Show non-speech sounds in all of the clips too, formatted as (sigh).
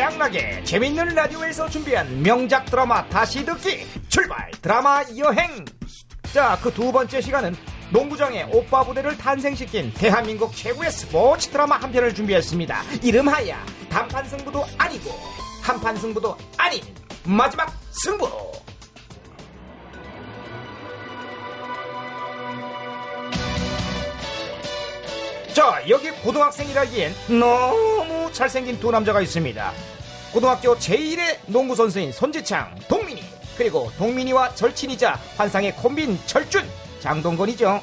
태양나게 재밌는 라디오에서 준비한 명작 드라마 다시 듣기 출발! 드라마 여행! 자 그 두 번째 시간은 농구장에 오빠 부대를 탄생시킨 대한민국 최고의 스포츠 드라마 한 편을 준비했습니다. 이름하여 단판 승부도 아니고 한판 승부도 아닌 마지막 승부 자, 여기 고등학생이라기엔 너무 잘생긴 두 남자가 있습니다. 고등학교 제1의 농구 선수인 손지창, 동민이, 그리고 동민이와 절친이자 환상의 콤빈 철준, 장동건이죠.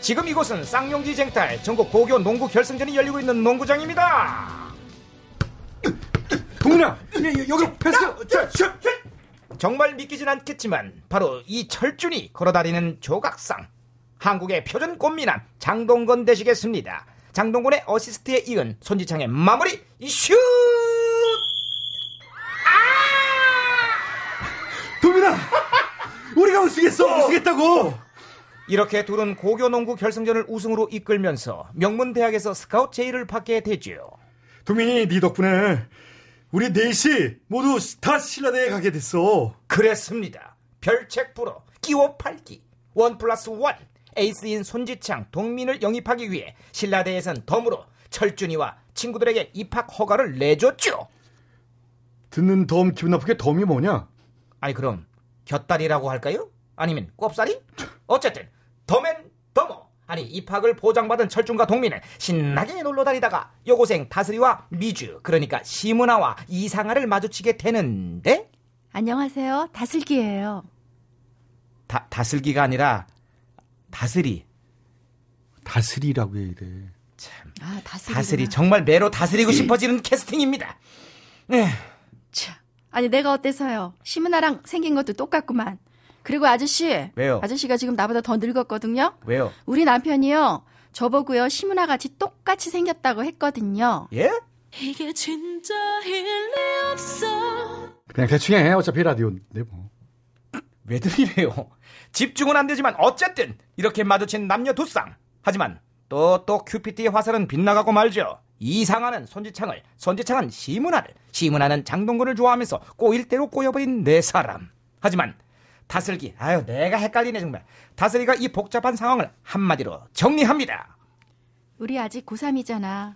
지금 이곳은 쌍용지 쟁탈 전국 고교 농구 결승전이 열리고 있는 농구장입니다. 동민아, 여기 패스. 정말 믿기진 않겠지만 바로 이 철준이 걸어다니는 조각상 한국의 표준 꽃미남 장동건 되시겠습니다. 장동건의 어시스트에 이은 손지창의 마무리 슛! 동민아, 우리가 우승했어. 우승했다고. 이렇게 둘은 고교농구 결승전을 우승으로 이끌면서 명문대학에서 스카우트 제의를 받게 되죠. 동민이 네 덕분에 우리 넷이 모두 다 신라대에 가게 됐어. 그랬습니다. 별책 부록 끼워 팔기 원 플러스 원 에이스인 손지창, 동민을 영입하기 위해 신라대에선 덤으로 철준이와 친구들에게 입학 허가를 내줬죠. 듣는 덤 기분 나쁘게 덤이 뭐냐? 아니 그럼 곁다리라고 할까요? 아니면 꼽사리? 어쨌든 덤 앤 더머 아니 입학을 보장받은 철준과 동민은 신나게 놀러 다니다가 여고생 다슬이와 미주 그러니까 심은하와 이상아를 마주치게 되는데 안녕하세요. 다슬기예요. 다, 다슬기가 아니라 다스리 다스리라고 해야 돼. 참 아, 다슬기. 다스리 정말 매로 다스리고 싶어지는 캐스팅입니다. 네. 참. 아니 내가 어때서요? 시문아랑 생긴 것도 똑같구만. 그리고 아저씨. 왜요? 아저씨가 지금 나보다 더 늙었거든요. 왜요? 우리 남편이요. 저보고요. 시문아 같이 똑같이 생겼다고 했거든요. 예? 이게 진짜 일 리 없어 그냥 대충 해. 어차피 라디오인데 뭐. (laughs) 왜들 이래요? 집중은 안 되지만 어쨌든 이렇게 마주친 남녀 두 쌍. 하지만 또또 큐피트의 화살은 빗나가고 말죠. 이상하는 손지창을, 손지창은 시문화를, 시문화는 장동건을 좋아하면서 꼬일 대로 꼬여버린 네 사람. 하지만 다슬기, 아유 내가 헷갈리네 정말. 다슬기가 이 복잡한 상황을 한마디로 정리합니다. 우리 아직 고3이잖아.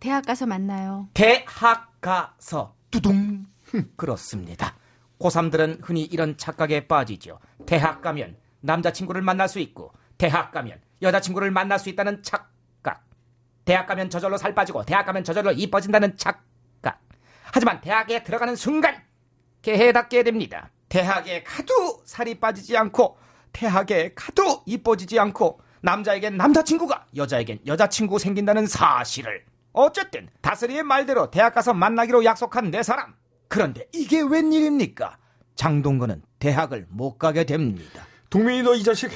대학 가서 만나요. 대학 가서 두둥 (laughs) 그렇습니다. 고3들은 흔히 이런 착각에 빠지죠. 대학 가면 남자친구를 만날 수 있고 대학 가면 여자친구를 만날 수 있다는 착각. 대학 가면 저절로 살 빠지고 대학 가면 저절로 이뻐진다는 착각. 하지만 대학에 들어가는 순간 개해답게 됩니다. 대학에 가도 살이 빠지지 않고 대학에 가도 이뻐지지 않고 남자에겐 남자친구가 여자에겐 여자친구 생긴다는 사실을 어쨌든 다스리의 말대로 대학 가서 만나기로 약속한 네 사람 그런데 이게 웬일입니까? 장동건은 대학을 못 가게 됩니다. 동민이 너 이 자식,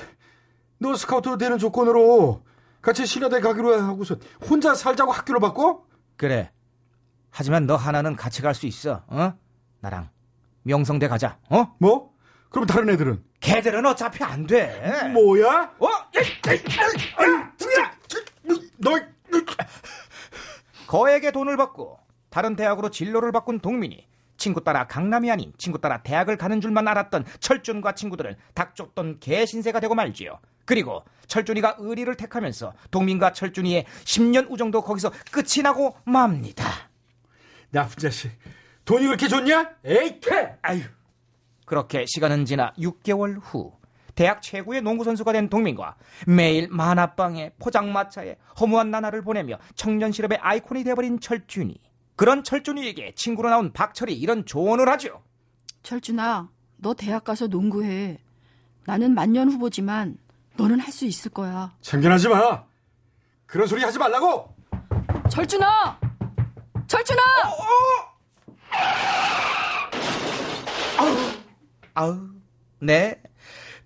너 스카우트 되는 조건으로 같이 신라대 가기로 하고서 혼자 살자고 학교를 바꿔? 그래. 하지만 너 하나는 같이 갈 수 있어. 어? 나랑 명성대 가자. 어? 뭐? 그럼 다른 애들은? 걔들은 어차피 안 돼. 뭐야? 어? 에이, 너, 거액의 돈을 받고 다른 대학으로 진로를 바꾼 동민이 친구 따라 강남이 아닌 친구 따라 대학을 가는 줄만 알았던 철준과 친구들은 닥쳤던 개 신세가 되고 말지요. 그리고 철준이가 의리를 택하면서 동민과 철준이의 10년 우정도 거기서 끝이 나고 맙니다. 나쁜 자식. 돈이 그렇게 좋냐? 에이, 퇴! 아유. 그렇게 시간은 지나 6개월 후 대학 최고의 농구 선수가 된 동민과 매일 만화방에 포장마차에 허무한 나날을 보내며 청년 실업의 아이콘이 돼버린 철준이 그런 철준이에게 친구로 나온 박철이 이런 조언을 하죠. 철준아, 너 대학 가서 농구해. 나는 만년 후보지만 너는 할 수 있을 거야. 참견하지 마. 그런 소리 하지 말라고. 철준아! 철준아! 아우, 네.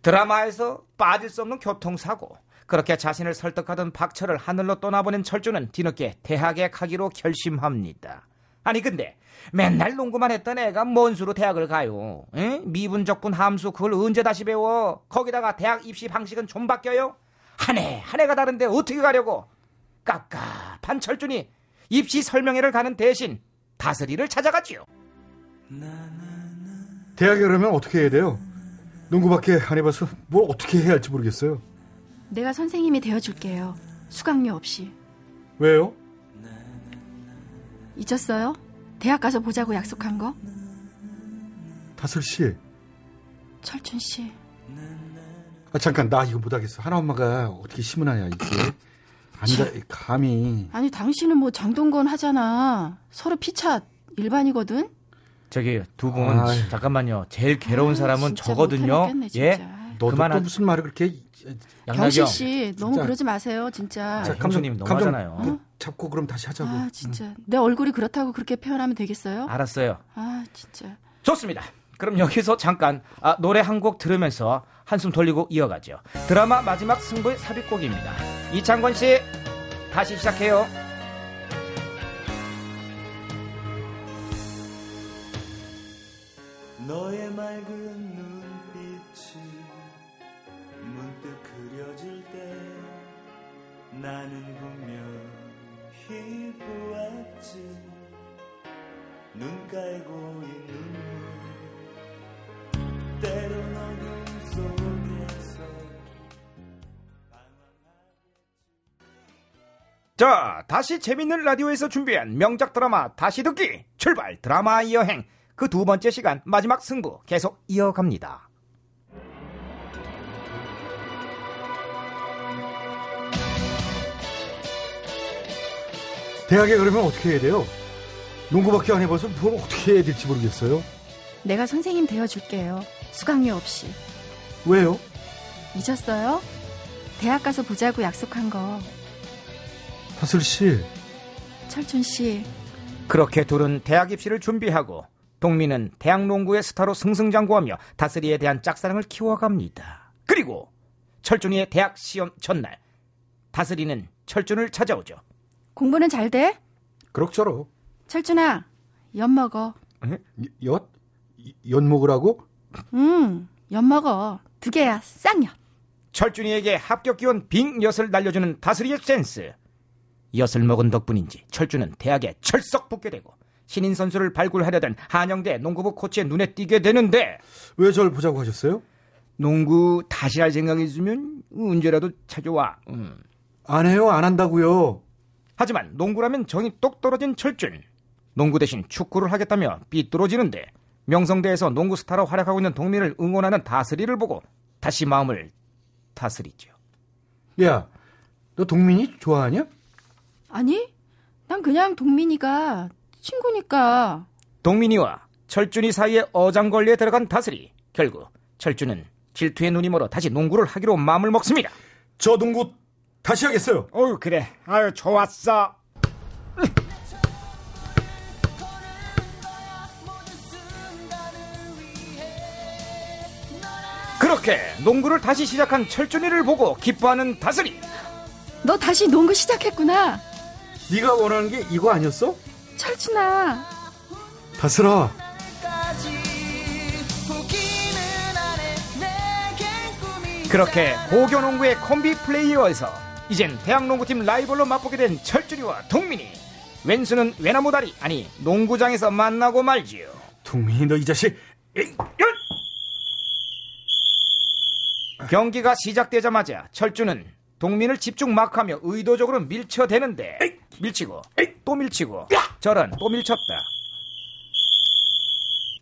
드라마에서 빠질 수 없는 교통사고. 그렇게 자신을 설득하던 박철을 하늘로 떠나보낸 철주는 뒤늦게 대학에 가기로 결심합니다. 아니 근데 맨날 농구만 했던 애가 뭔 수로 대학을 가요? 에? 미분적분 함수 그걸 언제 다시 배워? 거기다가 대학 입시 방식은 좀 바뀌어요? 한 해 한 해가 다른데 어떻게 가려고? 깝깝한 철준이 입시 설명회를 가는 대신 다스리를 찾아갔지요. 대학에 그러면 어떻게 해야 돼요? 농구밖에 안 해봐서 뭘 어떻게 해야 할지 모르겠어요. 내가 선생님이 되어줄게요. 수강료 없이. 왜요? 잊었어요? 대학 가서 보자고 약속한 거? 다슬 씨. 철준 씨. 아, 잠깐 나 이거 못하겠어. 하나 엄마가 어떻게 심은하냐 이게. 안다 감히. 아니 당신은 뭐 장동건 하잖아. 서로 피차 일반이거든. 저기 두 분. 잠깐만요. 제일 괴로운 아유, 사람은 진짜 저거든요. 못하겠네, 진짜. 예, 너도 그만 또 하- 무슨 말을 그렇게 양나경. 경실 씨 너무 진짜. 그러지 마세요, 진짜. 자, 형수님 너무하잖아요. 그 잡고 그럼 다시 하자고. 아 진짜 내 얼굴이 그렇다고 그렇게 표현하면 되겠어요? 알았어요. 아 진짜. 좋습니다. 그럼 여기서 잠깐 아, 노래 한 곡 들으면서 한숨 돌리고 이어가죠. 드라마 마지막 승부의 삽입곡입니다. 이창권 씨 다시 시작해요. 너의 맑은 눈빛이 문득 그려질 때 나는 분명히 보았지. 눈 깔고 있는 눈 때론 어둠 속에서 자, 다시 재밌는 라디오에서 준비한 명작 드라마 다시 듣기. 출발 드라마 여행. 그 두 번째 시간 마지막 승부 계속 이어갑니다. 대학에 그러면 어떻게 해야 돼요? 농구밖에 안 해봐서 뭘 어떻게 해야 될지 모르겠어요. 내가 선생님 되어줄게요. 수강료 없이. 왜요? 잊었어요? 대학 가서 보자고 약속한 거. 다슬 씨. 철준 씨. 그렇게 둘은 대학 입시를 준비하고 동민은 대학 농구의 스타로 승승장구하며 다스리에 대한 짝사랑을 키워갑니다. 그리고 철준이의 대학 시험 전날 다스리는 철준을 찾아오죠. 공부는 잘 돼? 그럭저럭. 철준아, 엿 먹어. 엿? 엿 먹으라고? 응, 엿 먹어. 두 개야, 쌍엿. 철준이에게 합격 기원 빙 엿을 날려주는 다스리의 센스. 엿을 먹은 덕분인지 철준은 대학에 철썩 붙게 되고 신인 선수를 발굴하려던 한영대 농구부 코치의 눈에 띄게 되는데 왜절 보자고 하셨어요? 농구 다시 할 생각 있으면 언제라도 찾아와. 음. 안 해요, 안 한다고요. 하지만 농구라면 정이 똑 떨어진 철준. 농구 대신 축구를 하겠다며 삐뚤어지는데 명성대에서 농구 스타로 활약하고 있는 동민을 응원하는 다스리를 보고 다시 마음을 다스리죠. 야, 너 동민이 좋아하냐? 아니, 난 그냥 동민이가 친구니까. 동민이와 철준이 사이에 어장관리에 들어간 다스리. 결국 철준은 질투의 눈이 멀어 다시 농구를 하기로 마음을 먹습니다. 저 농구 다시 하겠어요. 어유 그래. 아유 좋았어. 그렇게 농구를 다시 시작한 철준이를 보고 기뻐하는 다스리. 너 다시 농구 시작했구나. 네가 원하는 게 이거 아니었어? 철준아. 다슬아, 그렇게 고교 농구의 콤비 플레이어에서 이젠 대학 농구팀 라이벌로 맞보게 된 철준이와 동민이 왼수는 외나무 다리 아니 농구장에서 만나고 말지요. 동민이 너 이 자식. 에이! 경기가 시작되자마자 철준은 동민을 집중 마크하며 의도적으로 밀쳐대는데 밀치고 또 밀치고 저런 또 밀쳤다.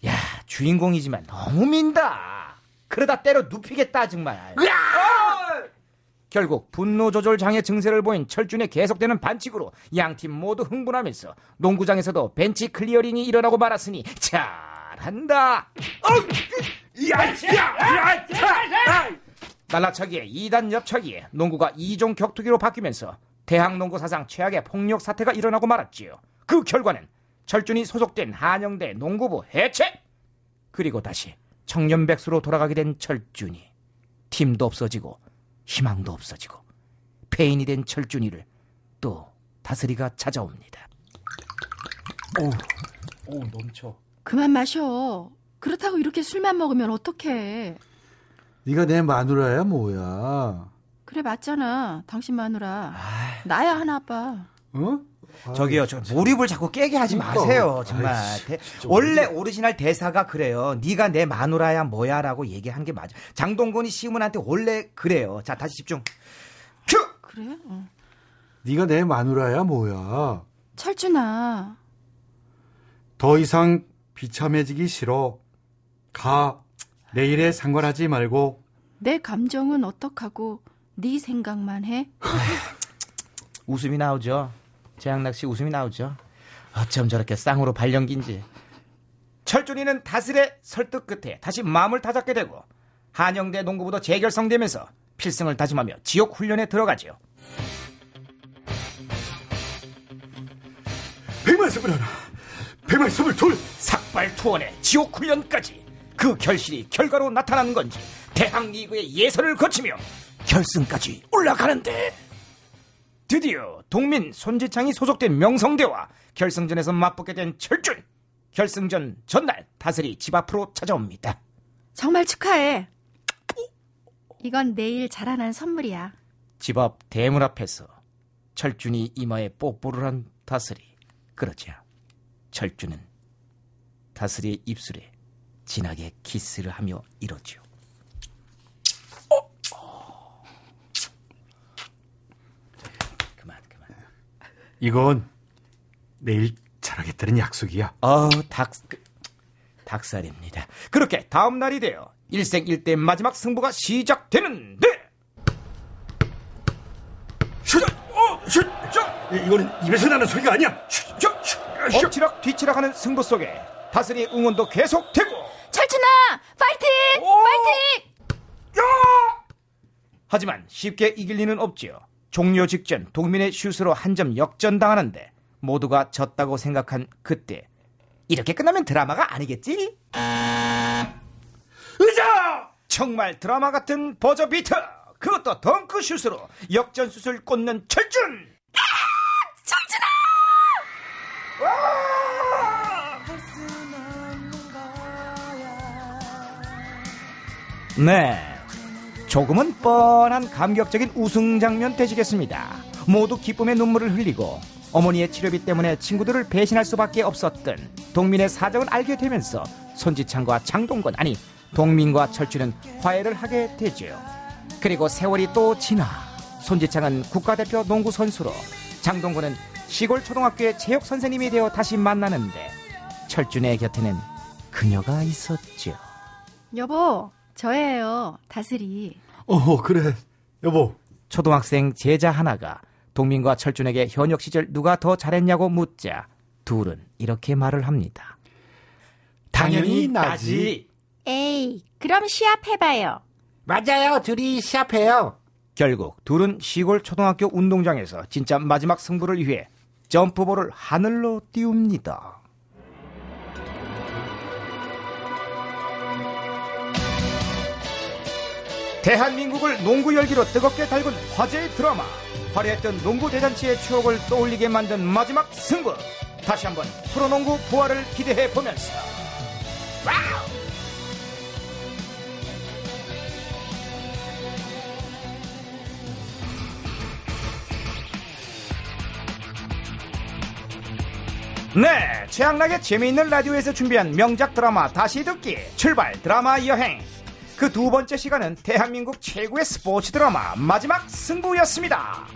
야 주인공이지만 너무 민다. 그러다 때려 눕히겠다 정말. 어! 결국 분노 조절 장애 증세를 보인 철준의 계속되는 반칙으로 양팀 모두 흥분하면서 농구장에서도 벤치 클리어링이 일어나고 말았으니 잘한다. 날라차기에 2단 옆차기에 농구가 2종 격투기로 바뀌면서 대학 농구 사상 최악의 폭력 사태가 일어나고 말았지요. 그 결과는 철준이 소속된 한영대 농구부 해체! 그리고 다시 청년백수로 돌아가게 된 철준이. 팀도 없어지고 희망도 없어지고 폐인이 된 철준이를 또 다스리가 찾아옵니다. 오, 오 넘쳐. 그만 마셔. 그렇다고 이렇게 술만 먹으면 어떡해. 네가 내 마누라야 뭐야? 그래 맞잖아. 당신 마누라. 나야 하나 아빠. 어? 저기요, 저 몰입을 자꾸 깨게 하지 그러니까. 마세요. 정말. 아이씨, 원래 오리지널 대사가 그래요. 네가 내 마누라야 뭐야라고 얘기한 게 맞아. 장동건이 심은하한테 원래 그래요. 자, 다시 집중. 큐! 그래? 어. 네가 내 마누라야 뭐야. 철준아, 더 이상 비참해지기 싫어. 가. 내일에 상관하지 말고. 내 감정은 어떡하고 네 생각만 해? (laughs) 웃음이 나오죠. 재양락 씨 웃음이 나오죠. 어쩜 저렇게 쌍으로 발령긴지. 철준이는 다슬의 설득 끝에 다시 마음을 다잡게 되고 한영대 농구부도 재결성되면서 필승을 다짐하며 지옥 훈련에 들어가죠. 백만섬을 하나. 백만섬을 둘. 삭발 투원의 지옥 훈련까지 그 결실이 결과로 나타난 건지 대학 리그의 예선을 거치며 결승까지 올라가는데 드디어 동민 손지창이 소속된 명성대와 결승전에서 맞붙게 된 철준 결승전 전날 다슬이 집 앞으로 찾아옵니다. 정말 축하해. 이건 내일 자라난 선물이야. 집 앞 대문 앞에서 철준이 이마에 뽀뽀를 한 다슬이 그러자 철준은 다슬이의 입술에 진하게 키스를 하며 이러죠. 그만 그만. 이건 내일 잘하겠다는 약속이야. 어, 닭, 그, 닭살입니다. 그렇게 다음 날이 되어 일생일대 마지막 승부가 시작되는데 슛! 어! 슛! 슛! 이거는 입에서 나는 소리가 아니야. 슛! 슛! 슛! 슛! 엎치락 뒤치락 하는 승부 속에 다슬이 응원도 계속되고 철준아, 파이팅! 오! 파이팅! 하지만 쉽게 이길 리는 없지요. 종료 직전 동민의 슛으로 한 점 역전당하는데 모두가 졌다고 생각한 그때 이렇게 끝나면 드라마가 아니겠지? 의자! 정말 드라마 같은 버저 비터! 그것도 덩크 슛으로 역전 슛을 꽂는 철준! 네. 조금은 뻔한 감격적인 우승 장면 되시겠습니다. 모두 기쁨의 눈물을 흘리고 어머니의 치료비 때문에 친구들을 배신할 수밖에 없었던 동민의 사정을 알게 되면서 손지창과 장동건 아니 동민과 철주는 화해를 하게 되죠. 그리고 세월이 또 지나 손지창은 국가대표 농구 선수로 장동건은 시골 초등학교의 체육 선생님이 되어 다시 만나는데 철준의 곁에는 그녀가 있었죠. 여보, 저예요. 다슬이. 어, 그래. 여보. 초등학생 제자 하나가 동민과 철준에게 현역 시절 누가 더 잘했냐고 묻자 둘은 이렇게 말을 합니다. 당연히 나지. 에이, 그럼 시합해봐요. 맞아요. 둘이 시합해요. 결국 둘은 시골 초등학교 운동장에서 진짜 마지막 승부를 위해 점프볼을 하늘로 띄웁니다. 대한민국을 농구 열기로 뜨겁게 달군 화제의 드라마 화려했던 농구 대잔치의 추억을 떠올리게 만든 마지막 승부. 다시 한번 프로농구 부활을 기대해 보면서. 네, 최양락의 재미있는 라디오에서 준비한 명작 드라마 다시 듣기. 출발 드라마 여행 그 두 번째 시간은 대한민국 최고의 스포츠 드라마 마지막 승부였습니다.